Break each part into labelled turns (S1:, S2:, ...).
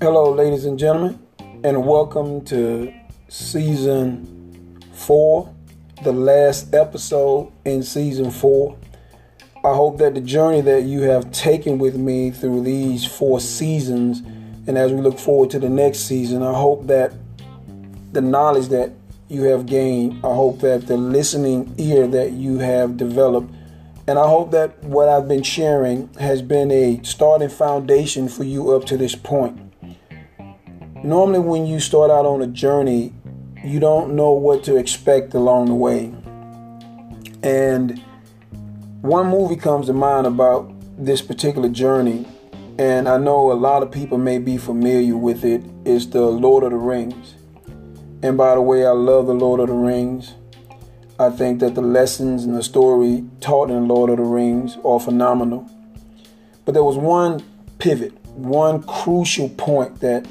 S1: Hello, ladies and gentlemen, and welcome to season four, the last episode in season four. I hope that the journey that you have taken with me through these four seasons, and as we look forward to the next season, I hope that the knowledge that you have gained, I hope that the listening ear that you have developed, and I hope that what I've been sharing has been a starting foundation for you up to this point. Normally, when you start out on a journey, you don't know what to expect along the way. And one movie comes to mind about this particular journey, and I know a lot of people may be familiar with it. It's the Lord of the Rings. And by the way, I love the Lord of the Rings. I think that the lessons and the story taught in Lord of the Rings are phenomenal. But there was one pivot, one crucial point that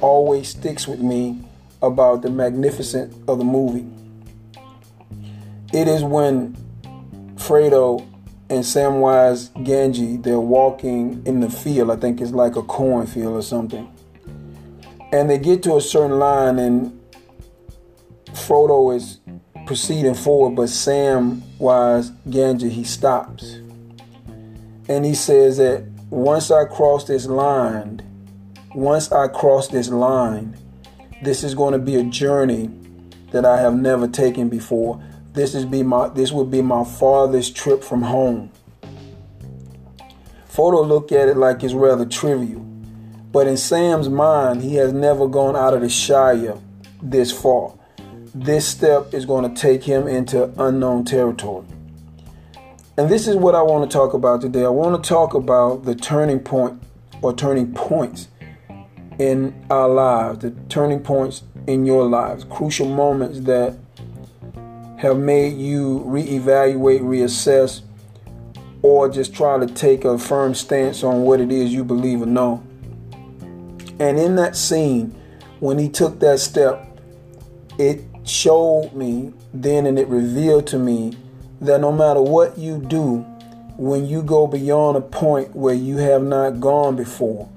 S1: always sticks with me about the magnificence of the movie. It is when Frodo and Samwise Gamgee they're walking in the field. I think it's like a cornfield or something. And they get to a certain line and Frodo is proceeding forward, but Sam Wise Gamgee he stops. And he says that once I cross this line, once I cross this line, this is going to be a journey that I have never taken before. This is be my this would be my farthest trip from home. Frodo look at it like it's rather trivial. But in Sam's mind, he has never gone out of the Shire this far. This step is going to take him into unknown territory. And this is what I want to talk about today. I want to talk about the turning point or turning points in our lives, the turning points in your lives, crucial moments that have made you reevaluate, reassess, or just try to take a firm stance on what it is you believe or know. And in that scene, when he took that step, it showed me then and it revealed to me that no matter what you do, when you go beyond a point where you have not gone before,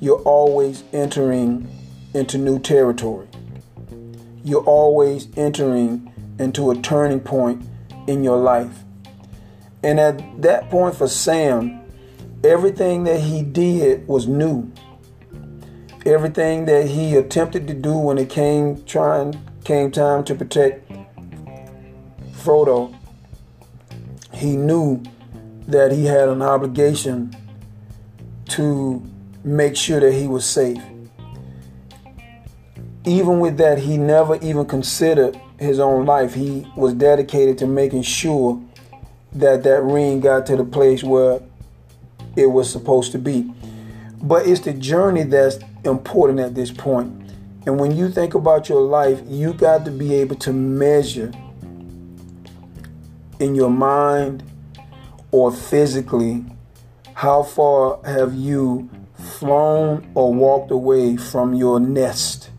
S1: you're always entering into new territory. You're always entering into a turning point in your life. And at that point for Sam, everything that he did was new. Everything that he attempted to do when it came trying came time to protect Frodo, he knew that he had an obligation to make sure that he was safe. Even with that, he never even considered his own life. He was dedicated to making sure that that ring got to the place where it was supposed to be. But it's the journey that's important at this point. And when you think about your life, you got to be able to measure in your mind or physically how far have you flown or walked away from your nest,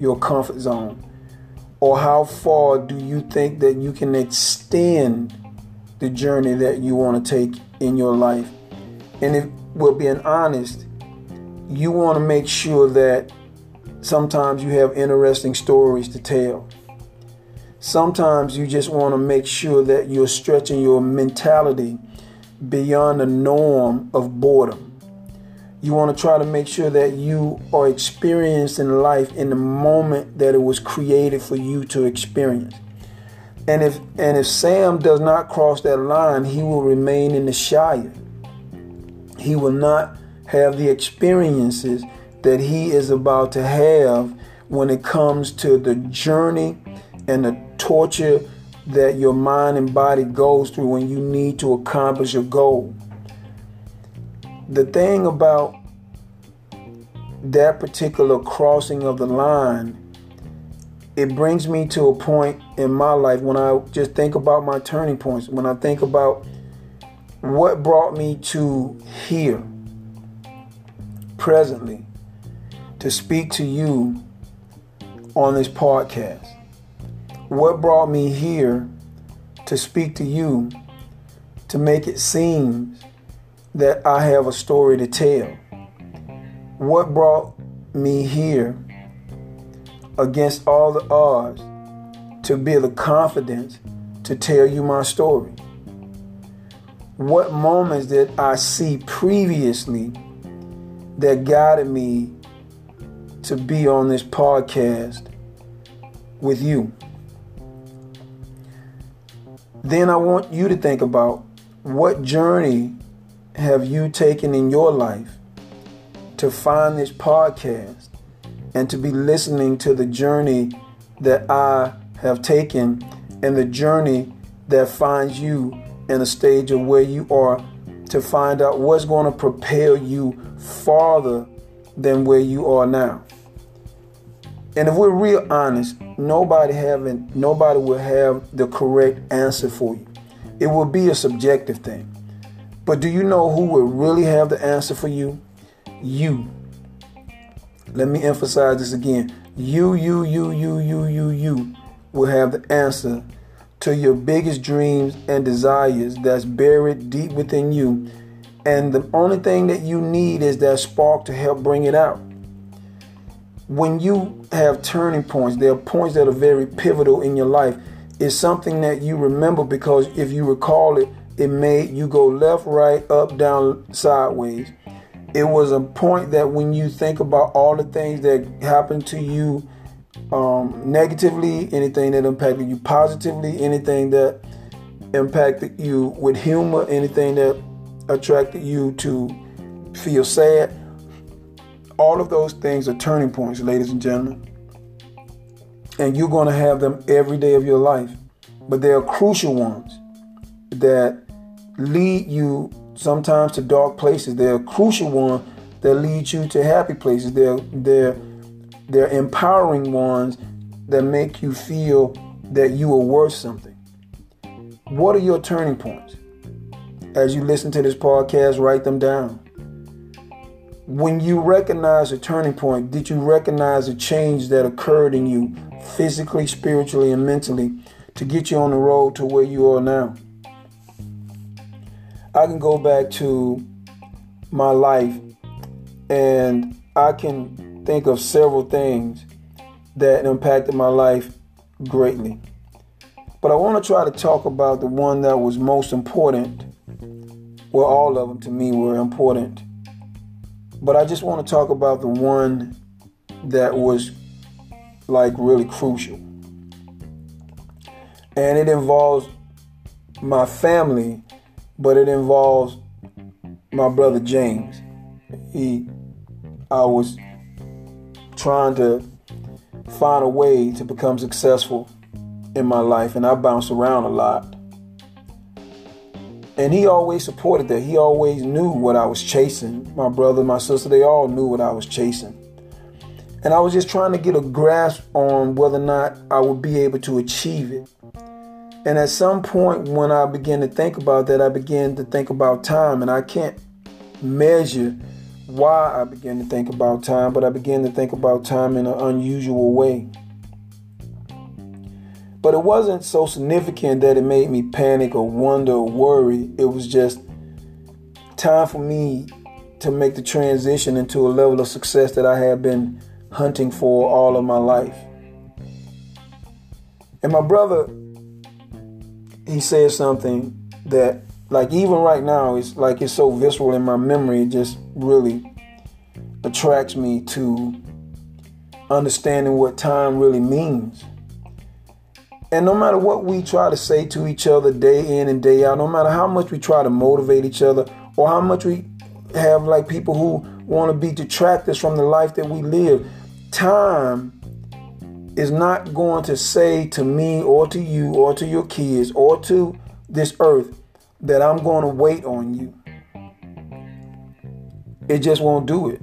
S1: your comfort zone? Or how far do you think that you can extend the journey that you want to take in your life? And if we're being honest, you want to make sure that sometimes you have interesting stories to tell. Sometimes you just want to make sure that you're stretching your mentality beyond the norm of boredom. You want to try to make sure that you are experiencing life in the moment that it was created for you to experience. And if and if Sam does not cross that line, he will remain in the Shire. He will not have the experiences that he is about to have when it comes to the journey and the torture that your mind and body goes through when you need to accomplish a goal. The thing about that particular crossing of the line, it brings me to a point in my life when I just think about my turning points, when I think about what brought me to here presently to speak to you on this podcast. What brought me here to speak to you to make it seem that I have a story to tell. What brought me here against all the odds to build the confidence to tell you my story? What moments did I see previously that guided me to be on this podcast with you? Then I want you to think about what journey have you taken in your life to find this podcast and to be listening to the journey that I have taken and the journey that finds you in a stage of where you are to find out what's going to propel you farther than where you are now. And if we're real honest, nobody having nobody will have the correct answer for you. It will be a subjective thing. But do you know who will really have the answer for you? You. Let me emphasize this again. You, you, you, you, you, you, you will have the answer to your biggest dreams and desires that's buried deep within you. And the only thing that you need is that spark to help bring it out when you have turning points, there are points that are very pivotal in your life. It's something that you remember because if you recall it, it made you go left, right, up, down, sideways. It was a point that when you think about all the things that happened to you um, negatively, anything that impacted you positively, anything that impacted you with humor, anything that attracted you to feel sad, all of those things are turning points, ladies and gentlemen. And you're going to have them every day of your life. But they are crucial ones that lead you sometimes to dark places. They're crucial ones that lead you to happy places. They're, they're, they're empowering ones that make you feel that you are worth something. What are your turning points? As you listen to this podcast, write them down when you recognize a turning point, did you recognize a change that occurred in you physically, spiritually, and mentally to get you on the road to where you are now? I can go back to my life and I can think of several things that impacted my life greatly. But I want to try to talk about the one that was most important. Well, all of them to me were important but I just want to talk about the one that was like really crucial. And it involves my family, but it involves my brother James. He I was trying to find a way to become successful in my life and I bounced around a lot. And he always supported that. He always knew what I was chasing. My brother, my sister, they all knew what I was chasing. And I was just trying to get a grasp on whether or not I would be able to achieve it. And at some point, when I began to think about that, I began to think about time. And I can't measure why I began to think about time, but I began to think about time in an unusual way. But it wasn't so significant that it made me panic or wonder or worry. It was just time for me to make the transition into a level of success that I have been hunting for all of my life. And my brother, he said something that, like, even right now, it's like it's so visceral in my memory, it just really attracts me to understanding what time really means. And no matter what we try to say to each other day in and day out, no matter how much we try to motivate each other or how much we have like people who want to be detractors from the life that we live, time is not going to say to me or to you or to your kids or to this earth that I'm going to wait on you. It just won't do it.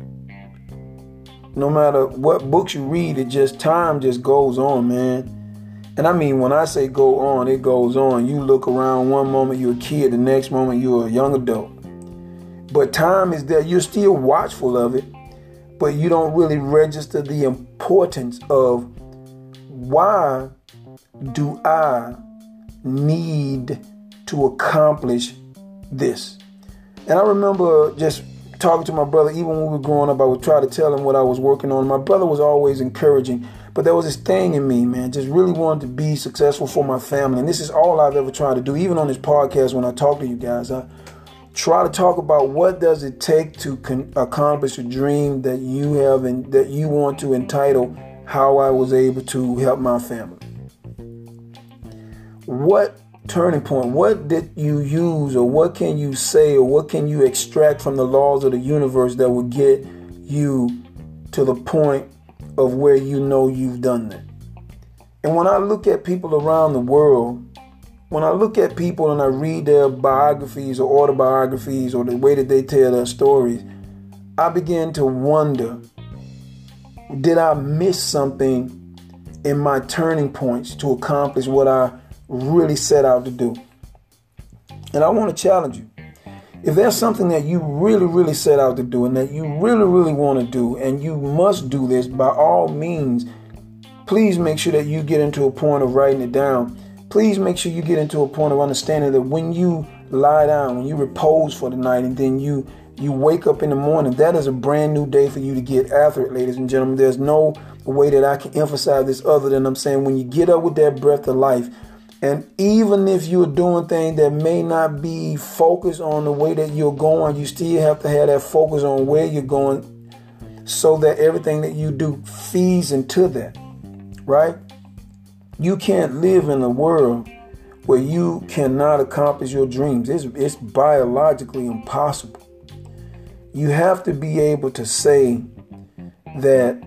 S1: No matter what books you read, it just time just goes on, man. And I mean, when I say go on, it goes on. You look around one moment, you're a kid, the next moment, you're a young adult. But time is there. You're still watchful of it, but you don't really register the importance of why do I need to accomplish this. And I remember just talking to my brother, even when we were growing up, I would try to tell him what I was working on. My brother was always encouraging, but there was this thing in me, man, just really wanted to be successful for my family. And this is all I've ever tried to do. Even on this podcast, when I talk to you guys, I try to talk about what does it take to con- accomplish a dream that you have and that you want to entitle how I was able to help my family. What turning point? What did you use, or what can you say, or what can you extract from the laws of the universe that would get you to the point of where you know you've done that? And when I look at people around the world, when I look at people and I read their biographies or autobiographies or the way that they tell their stories, I begin to wonder did I miss something in my turning points to accomplish what I really set out to do. And I want to challenge you. If there's something that you really, really set out to do and that you really, really want to do, and you must do this by all means, please make sure that you get into a point of writing it down. Please make sure you get into a point of understanding that when you lie down, when you repose for the night, and then you you wake up in the morning, that is a brand new day for you to get after it, ladies and gentlemen. There's no way that I can emphasize this other than I'm saying when you get up with that breath of life, and even if you're doing things that may not be focused on the way that you're going, you still have to have that focus on where you're going so that everything that you do feeds into that, right? You can't live in a world where you cannot accomplish your dreams. It's, it's biologically impossible. You have to be able to say that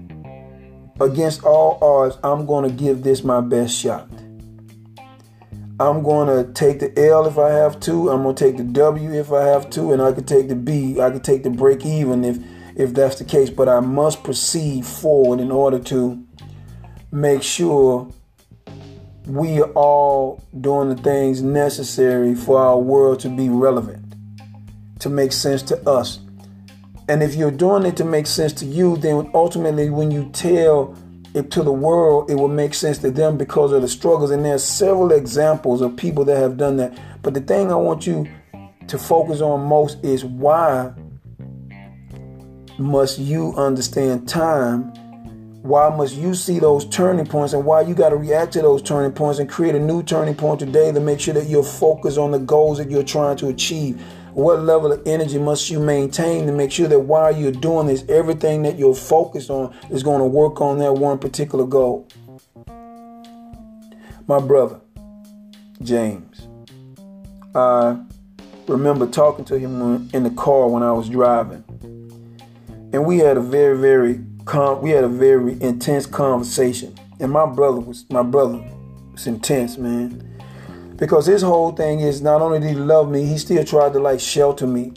S1: against all odds, I'm going to give this my best shot. I'm going to take the L if I have to. I'm going to take the W if I have to, and I could take the B. I could take the break even if if that's the case. But I must proceed forward in order to make sure we are all doing the things necessary for our world to be relevant, to make sense to us. And if you're doing it to make sense to you, then ultimately, when you tell to the world, it will make sense to them because of the struggles. And there's several examples of people that have done that. But the thing I want you to focus on most is why must you understand time? Why must you see those turning points and why you got to react to those turning points and create a new turning point today to make sure that you're focused on the goals that you're trying to achieve? What level of energy must you maintain to make sure that while you're doing this, everything that you're focused on is going to work on that one particular goal? My brother, James, I remember talking to him in the car when I was driving. And we had a very, very com- we had a very intense conversation. And my brother was my brother was intense, man because his whole thing is not only did he love me, he still tried to like shelter me.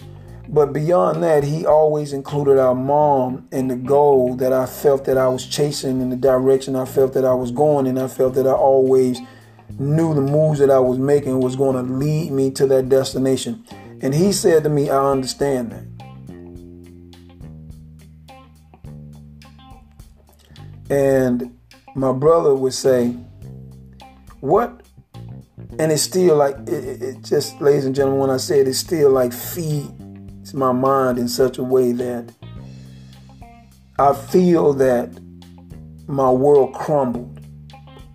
S1: But beyond that, he always included our mom in the goal that I felt that I was chasing in the direction I felt that I was going, and I felt that I always knew the moves that I was making was going to lead me to that destination. And he said to me, I understand that. And my brother would say, What and it's still like it, it, just ladies and gentlemen when i say it it still like feeds my mind in such a way that i feel that my world crumbled.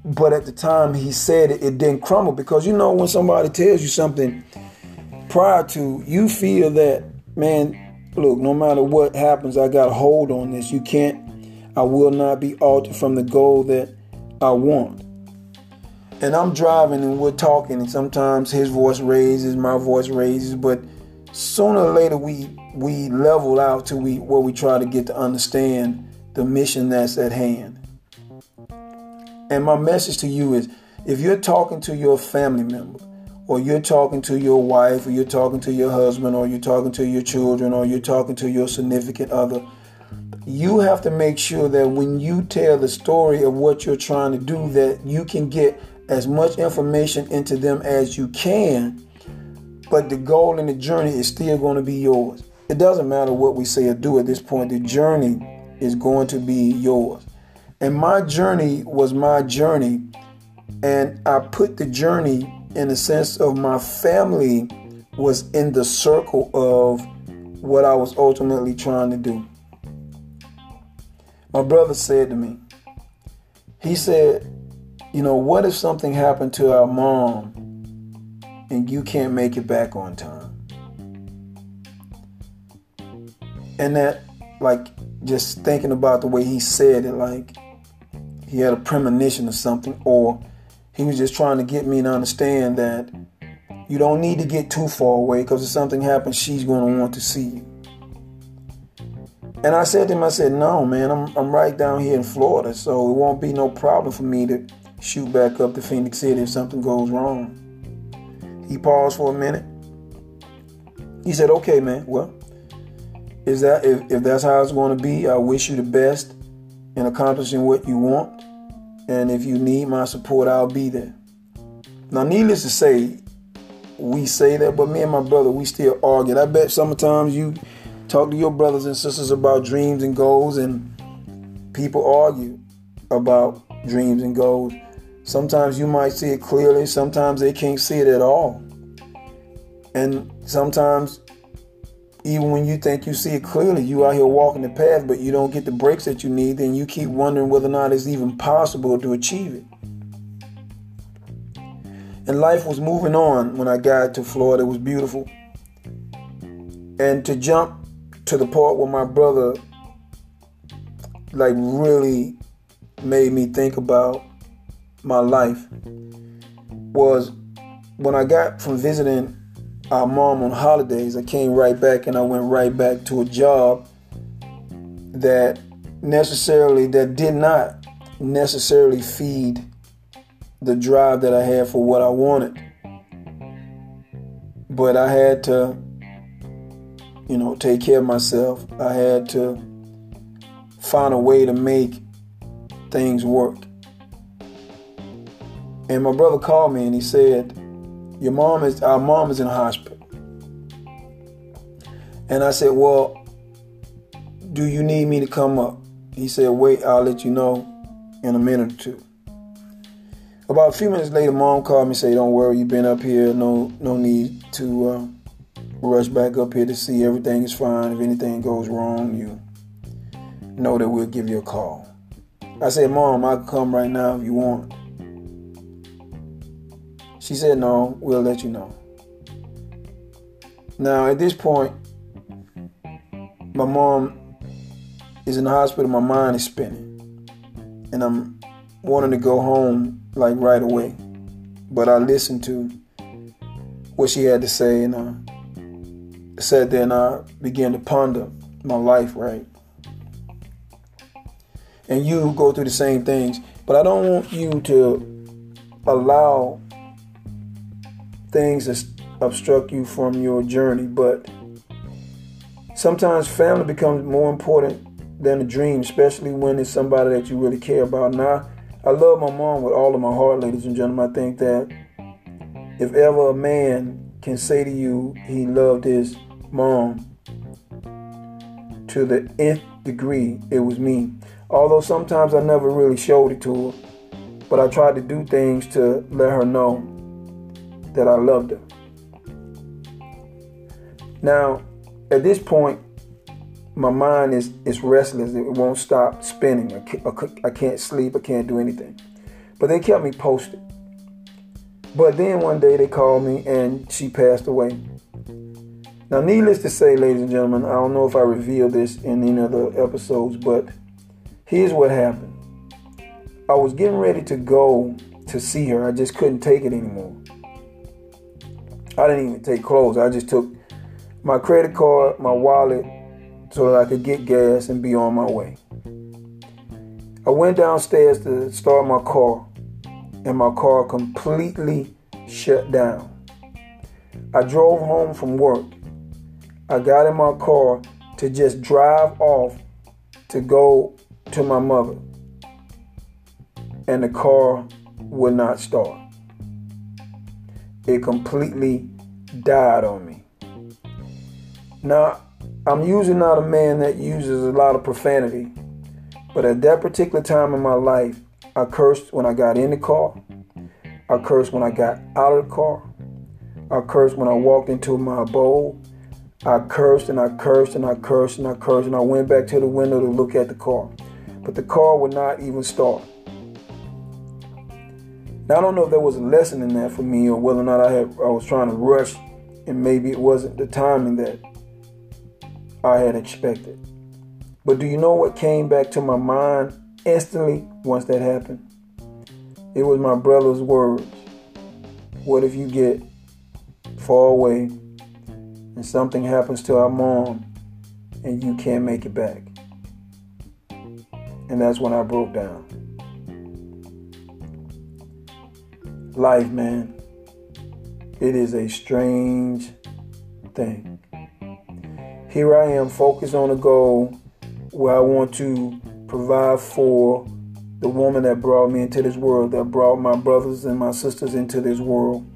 S1: But at the time he said it, it didn't crumble because you know when somebody tells you something prior to you feel that man look no matter what happens i got a hold on this. You can't i will not be altered from the goal that i want and I'm driving and we're talking, and sometimes his voice raises, my voice raises, but sooner or later we we level out to we where we try to get to understand the mission that's at hand. And my message to you is if you're talking to your family member, or you're talking to your wife, or you're talking to your husband, or you're talking to your children, or you're talking to your significant other, you have to make sure that when you tell the story of what you're trying to do, that you can get as much information into them as you can, but the goal and the journey is still going to be yours. It doesn't matter what we say or do at this point, the journey is going to be yours. And my journey was my journey, and I put the journey in the sense of my family was in the circle of what I was ultimately trying to do. My brother said to me, he said, You know, what if something happened to our mom and you can't make it back on time? And that, like, just thinking about the way he said it, like he had a premonition or something, or he was just trying to get me to understand that you don't need to get too far away because if something happens, she's going to want to see you. And I said to him, I said, no, man, I'm, I'm right down here in Florida, so it won't be no problem for me to shoot back up to Phenix City if something goes wrong. He paused for a minute. He said, okay, man, well, is that if, if that's how it's going to be, I wish you the best in accomplishing what you want. And if you need my support, I'll be there. Now, needless to say, we say that, but me and my brother, we still argue. I bet sometimes you talk to your brothers and sisters about dreams and goals, and people argue about dreams and goals. Sometimes you might see it clearly, sometimes they can't see it at all. And sometimes, even when you think you see it clearly, you out here walking the path, but you don't get the breaks that you need, then you keep wondering whether or not it's even possible to achieve it. And life was moving on when I got to Florida. It was beautiful. And to jump to the part where my brother like really made me think about my life was when I got from visiting our mom on holidays, I came right back and I went right back to a job that necessarily that did not necessarily feed the drive that I had for what I wanted. But I had to, you know, take care of myself. I had to find a way to make things work. And my brother called me and he said, Your mom is our mom is in the hospital. And I said, Well, do you need me to come up? He said, Wait, I'll let you know in a minute or two. About a few minutes later, mom called me and said, "Don't worry, you've been up here. No, no need to uh, rush back up here to see everything is fine. If anything goes wrong, you know that we'll give you a call." I said, "Mom, I can come right now if you want." She said, "No, we'll let you know." Now, at this point, my mom is in the hospital. My mind is spinning, and I'm wanting to go home like right away. But I listened to what she had to say and I sat there and I began to ponder my life, right? And you go through the same things, but I don't want you to allow things that obstruct you from your journey. But sometimes family becomes more important than a dream, especially when it's somebody that you really care about. Now, I love my mom with all of my heart, ladies and gentlemen. I think that if ever a man can say to you he loved his mom to the nth degree, it was me. Although sometimes I never really showed it to her, but I tried to do things to let her know that I loved her. Now, at this point, my mind is, is restless. It won't stop spinning. I can't, sleep. I can't do anything. But they kept me posted. But then one day they called me and she passed away. Now, needless to say, ladies and gentlemen, I don't know if I revealed this in any other episodes, but here's what happened. I was getting ready to go to see her. I just couldn't take it anymore. I didn't even take clothes. I just took my credit card, my wallet, so that I could get gas and be on my way. I went downstairs to start my car, and my car completely shut down. I drove home from work. I got in my car to just drive off to go to my mother, and the car would not start. It completely died on me. Now, I'm usually not a man that uses a lot of profanity, but at that particular time in my life, I cursed when I got in the car, I cursed when I got out of the car, I cursed when I walked into my abode. I cursed and I cursed and I cursed and I cursed and I went back to the window to look at the car. But the car would not even start. Now I don't know if there was a lesson in that for me or whether or not I had I was trying to rush and maybe it wasn't the timing that I had expected. But do you know what came back to my mind instantly once that happened? It was my brother's words. What if you get far away and something happens to our mom and you can't make it back? And that's when I broke down. Life, man, it is a strange thing. Here I am focused on a goal where I want to provide for the woman that brought me into this world, that brought my brothers and my sisters into this world.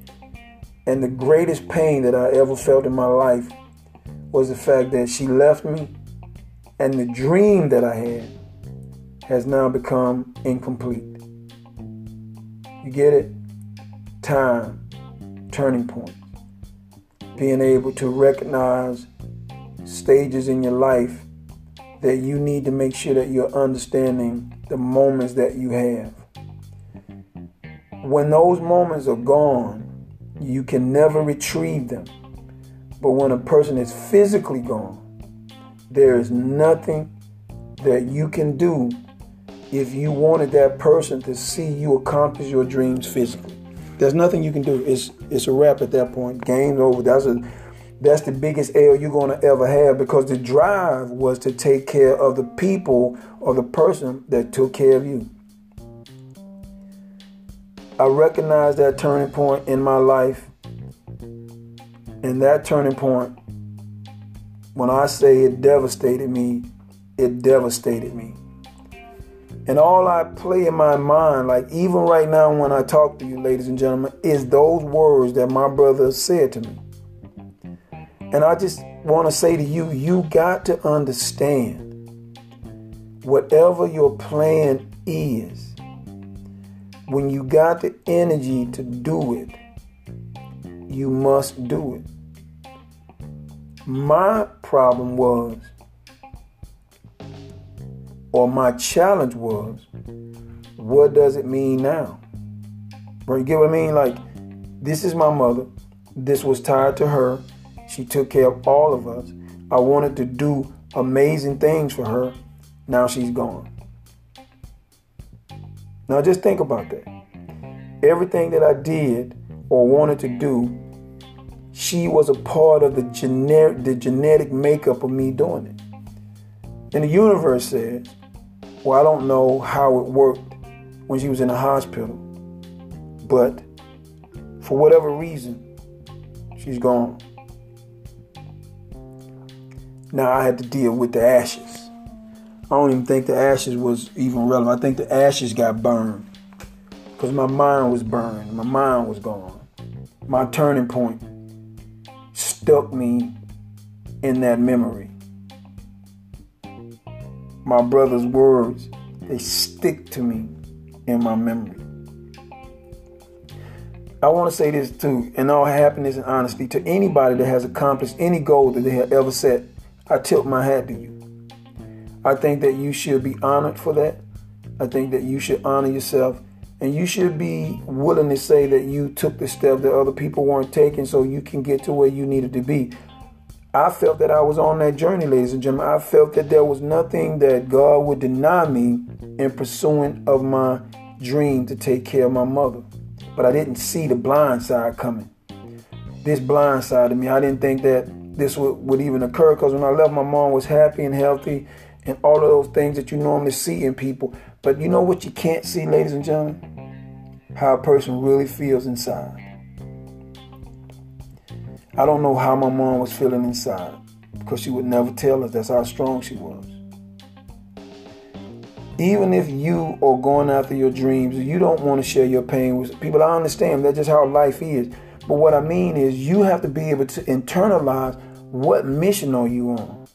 S1: And the greatest pain that I ever felt in my life was the fact that she left me and the dream that I had has now become incomplete. You get it? Time, turning point. Being able to recognize stages in your life that you need to make sure that you're understanding the moments that you have. When those moments are gone, you can never retrieve them. But when a person is physically gone, there is nothing that you can do if you wanted that person to see you accomplish your dreams physically. There's nothing you can do. It's it's a wrap at that point. Game's over. That's a that's the biggest L you're to ever have because the drive was to take care of the people or the person that took care of you. I recognize that turning point in my life. And that turning point, when I say it devastated me, it devastated me. And all I play in my mind, like even right now when I talk to you, ladies and gentlemen, is those words that my brother said to me. And I just want to say to you, you got to understand whatever your plan is, when you got the energy to do it, you must do it. My problem was, or my challenge was, what does it mean now? Bro, you get what I mean? Like, this is my mother. This was tied to her. She took care of all of us. I wanted to do amazing things for her. Now she's gone. Now just think about that. Everything that I did or wanted to do, she was a part of the genetic the genetic makeup of me doing it. And the universe says, well, I don't know how it worked when she was in the hospital, but for whatever reason, she's gone. Now I had to deal with the ashes. I don't even think the ashes was even relevant. I think the ashes got burned because my mind was burned. My mind was gone. My turning point stuck me in that memory. My brother's words, they stick to me in my memory. I want to say this too, in all happiness and honesty, to anybody that has accomplished any goal that they have ever set I tilt my hat to you. I think that you should be honored for that. I think that you should honor yourself and you should be willing to say that you took the step that other people weren't taking so you can get to where you needed to be. I felt that I was on that journey, ladies and gentlemen. I felt that there was nothing that God would deny me in pursuing of my dream to take care of my mother. But I didn't see the blind side coming. This blind side of me, I didn't think that this would, would even occur because when I left, my mom was happy and healthy and all of those things that you normally see in people. But you know what you can't see, ladies and gentlemen? How a person really feels inside. I don't know how my mom was feeling inside because she would never tell us that's how strong she was. Even if you are going after your dreams, you don't want to share your pain with people. I understand that's just how life is. But what I mean is, you have to be able to internalize what mission are you on.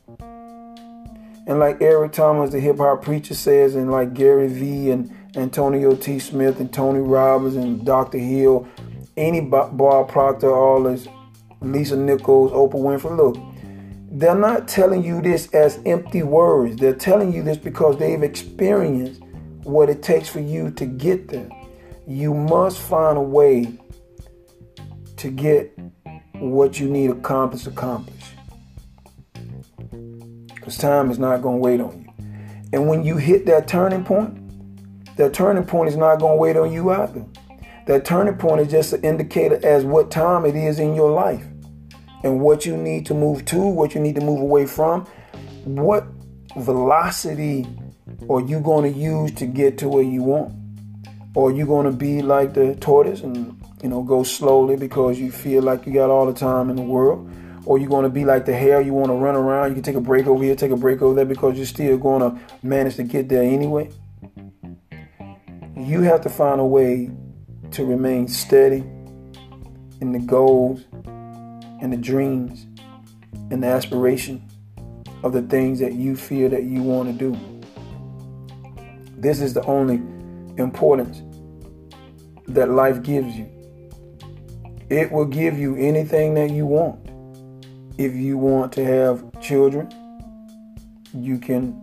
S1: And like Eric Thomas, the hip hop preacher, says, and like Gary Vee and Antonio T. Smith and Tony Robbins and Dr. Hill, any Bob Proctor, all this Lisa Nichols, Oprah Winfrey. Look, they're not telling you this as empty words. They're telling you this because they've experienced what it takes for you to get there. You must find a way to get what you need accomplished accomplished. Because time is not going to wait on you. And when you hit that turning point, that turning point is not going to wait on you either. That turning point is just an indicator as what time it is in your life and what you need to move to, what you need to move away from, what velocity are you going to use to get to where you want? Or are you going to be like the tortoise and you know go slowly because you feel like you got all the time in the world? Or you're going to be like the hare, you want to run around, you can take a break over here, take a break over there because you're still going to manage to get there anyway? You have to find a way to remain steady in the goals and the dreams and the aspirations of the things that you feel that you want to do. This is the only importance that life gives you. It will give you anything that you want. If you want to have children, you can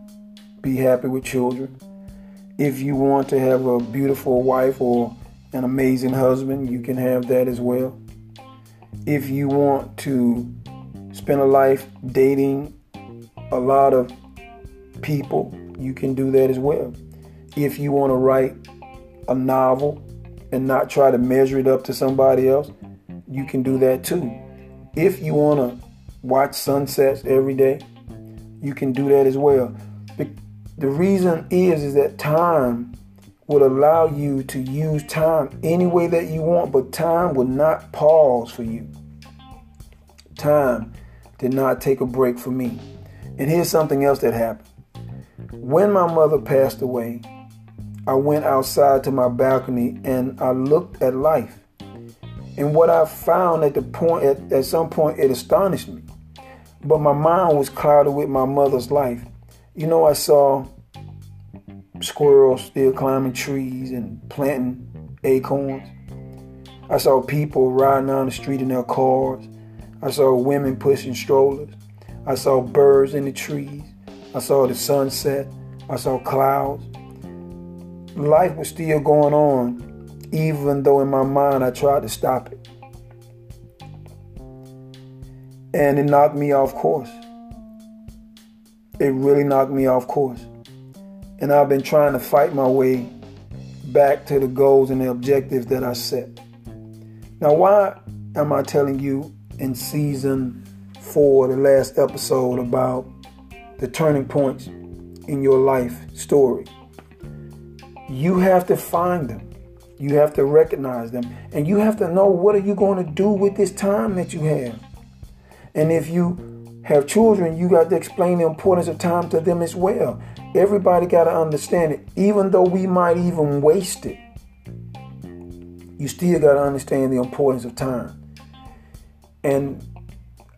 S1: be happy with children. If you want to have a beautiful wife or an amazing husband, you can have that as well. If you want to spend a life dating a lot of people, you can do that as well. If you want to write a novel and not try to measure it up to somebody else, you can do that too. If you want to watch sunsets every day, you can do that as well. The reason is is that time will allow you to use time any way that you want, but time will not pause for you. Time did not take a break for me. And here's something else that happened. When my mother passed away, I went outside to my balcony and I looked at life. And what I found at the point at, at some point it astonished me. But my mind was clouded with my mother's life. You know, I saw squirrels still climbing trees and planting acorns. I saw people riding down the street in their cars. I saw women pushing strollers. I saw birds in the trees. I saw the sunset. I saw clouds. Life was still going on, even though in my mind I tried to stop it. And it knocked me off course. It really knocked me off course. And I've been trying to fight my way back to the goals and the objectives that I set. Now, why am I telling you in season four, the last episode, about the turning points in your life story? You have to find them. You have to recognize them. And you have to know what are you going to do with this time that you have. And if you have children, you got to explain the importance of time to them as well. Everybody got to understand it. Even though we might even waste it, you still got to understand the importance of time. And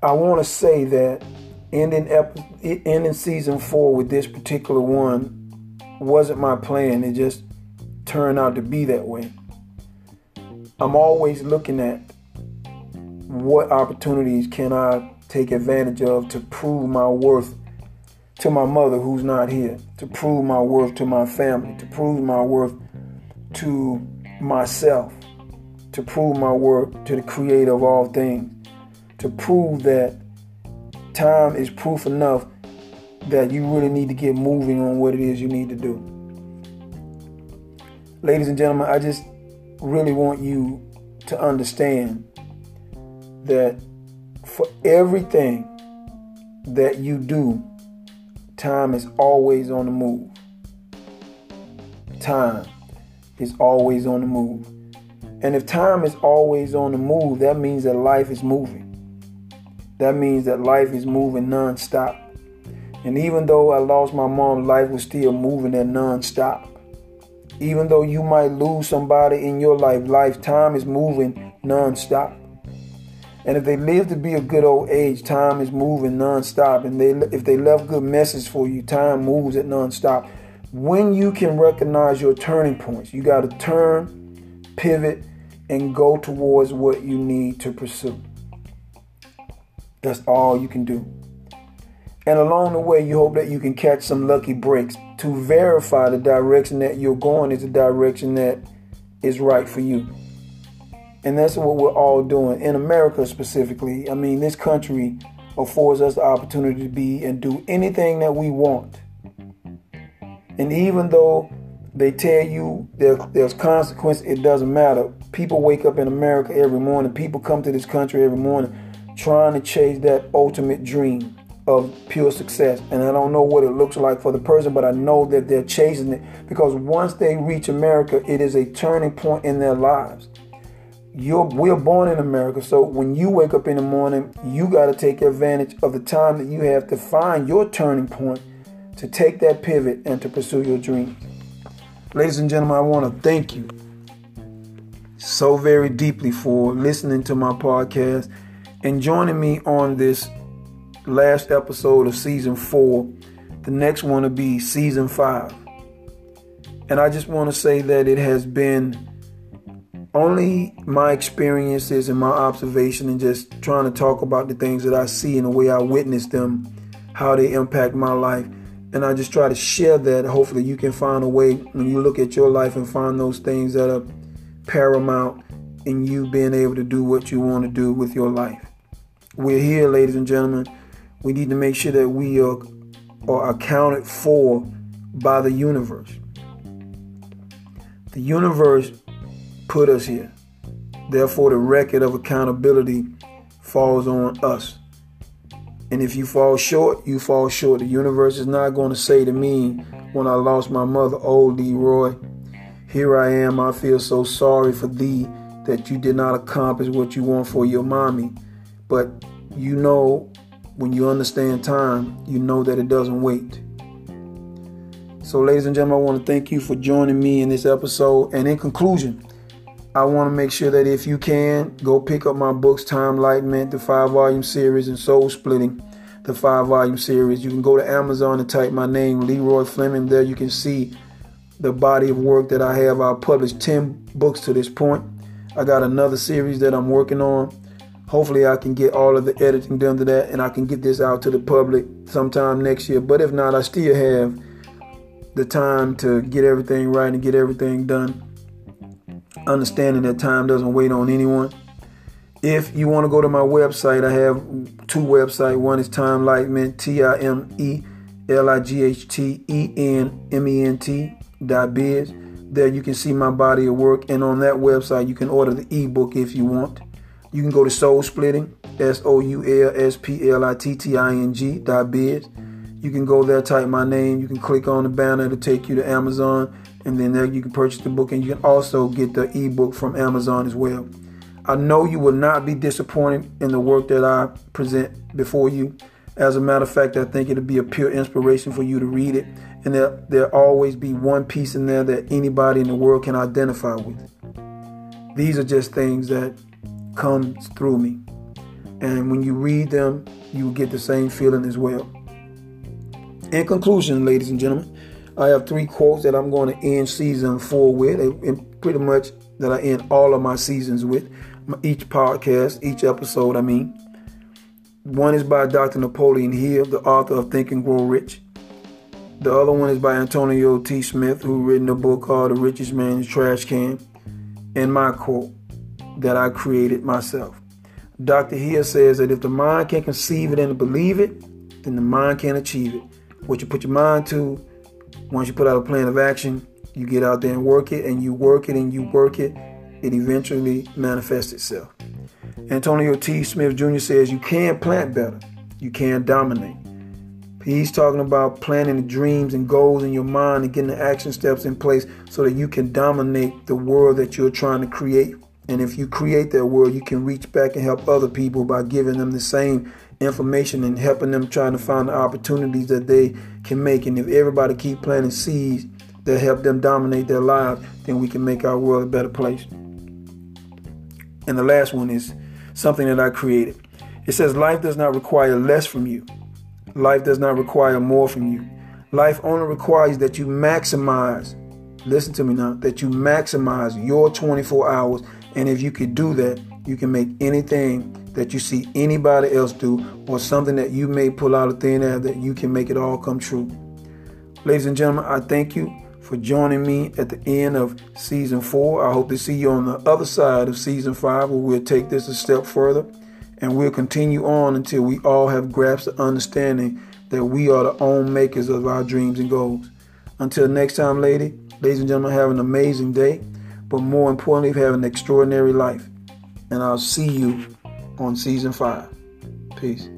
S1: I want to say that ending, ending season four with this particular one wasn't my plan. It just turned out to be that way. I'm always looking at what opportunities can I take advantage of to prove my worth to my mother who's not here, to prove my worth to my family, to prove my worth to myself, to prove my worth to the creator of all things, to prove that time is proof enough that you really need to get moving on what it is you need to do. Ladies and gentlemen, I just really want you to understand that for everything that you do, time is always on the move. Time is always on the move. And if time is always on the move, that means that life is moving. That means that life is moving non-stop. And even though I lost my mom, life was still moving at non-stop. Even though you might lose somebody in your life, lifetime is moving non-stop. And if they live to be a good old age, time is moving nonstop. And they, if they left good message for you, time moves at nonstop. When you can recognize your turning points, you got to turn, pivot, and go towards what you need to pursue. That's all you can do. And along the way, you hope that you can catch some lucky breaks to verify the direction that you're going is the direction that is right for you. And that's what we're all doing in America specifically. I mean, this country affords us the opportunity to be and do anything that we want. And even though they tell you there, there's consequence, it doesn't matter. People wake up in America every morning. People come to this country every morning trying to chase that ultimate dream of pure success. And I don't know what it looks like for the person, but I know that they're chasing it because once they reach America, it is a turning point in their lives. You're, we're born in America, so when you wake up in the morning, you got to take advantage of the time that you have to find your turning point to take that pivot and to pursue your dreams. Ladies and gentlemen, I want to thank you so very deeply for listening to my podcast and joining me on this last episode of season four. The next one will be season five. And I just want to say that it has been only my experiences and my observation and just trying to talk about the things that I see and the way I witness them, how they impact my life. And I just try to share that. Hopefully, you can find a way when you look at your life and find those things that are paramount in you being able to do what you want to do with your life. We're here, ladies and gentlemen. We need to make sure that we are, are accounted for by the universe. The universe put us here. Therefore, the record of accountability falls on us. And if you fall short, you fall short. The universe is not going to say to me when I lost my mother, Oh, Leroy, here I am. I feel so sorry for thee that you did not accomplish what you want for your mommy. But you know, when you understand time, you know that it doesn't wait. So, ladies and gentlemen, I want to thank you for joining me in this episode. And in conclusion, I want to make sure that if you can, go pick up my books, Time Enlightenment, the five volume series, and Soul Splitting, the five volume series. You can go to Amazon and type my name, Leroy Fleming. There you can see the body of work that I have. I've published 10 books to this point. I got another series that I'm working on. Hopefully, I can get all of the editing done to that and I can get this out to the public sometime next year. But if not, I still have the time to get everything right and get everything done. Understanding that time doesn't wait on anyone. If you want to go to my website, I have two websites. One is Time Enlightenment, T I M E L I G H T E N M E N T dot biz. There you can see my body of work, and on that website you can order the ebook if you want. You can go to Soul Splitting, S O U L S P L I T T I N G dot biz. You can go there, type my name. You can click on the banner to take you to Amazon, and then there you can purchase the book, and you can also get the ebook from Amazon as well. I know you will not be disappointed in the work that I present before you. As a matter of fact, I think it'll be a pure inspiration for you to read it, and there there'll always be one piece in there that anybody in the world can identify with. These are just things that comes through me. And when you read them, you will get the same feeling as well. In conclusion, ladies and gentlemen, I have three quotes that I'm going to end season four with, and pretty much that I end all of my seasons with, each podcast, each episode, I mean. One is by Dr. Napoleon Hill, the author of Think and Grow Rich. The other one is by Antonio T. Smith, who written a book called The Richest Man's Trash Can. And my quote, that I created myself. Dr. Hill says that if the mind can't conceive it and believe it, then the mind can't achieve it. What you put your mind to, once you put out a plan of action, you get out there and work it, and you work it and you work it, it eventually manifests itself. Antonio T. Smith Jr. says you can plant better, you can dominate. He's talking about planting the dreams and goals in your mind and getting the action steps in place so that you can dominate the world that you're trying to create and if you create that world, you can reach back and help other people by giving them the same information and helping them trying to find the opportunities that they can make. And if everybody keep planting seeds that help them dominate their lives, then we can make our world a better place. And the last one is something that I created. It says life does not require less from you. Life does not require more from you. Life only requires that you maximize, listen to me now, that you maximize your 24 hours And if you could do that, you can make anything that you see anybody else do or something that you may pull out of thin air that you can make it all come true. Ladies and gentlemen, I thank you for joining me at the end of season four. I hope to see you on the other side of season five where we'll take this a step further and we'll continue on until we all have grasped the understanding that we are the own makers of our dreams and goals. Until next time, lady, ladies and gentlemen, have an amazing day, but more importantly, have an extraordinary life. And I'll see you on season five. Peace.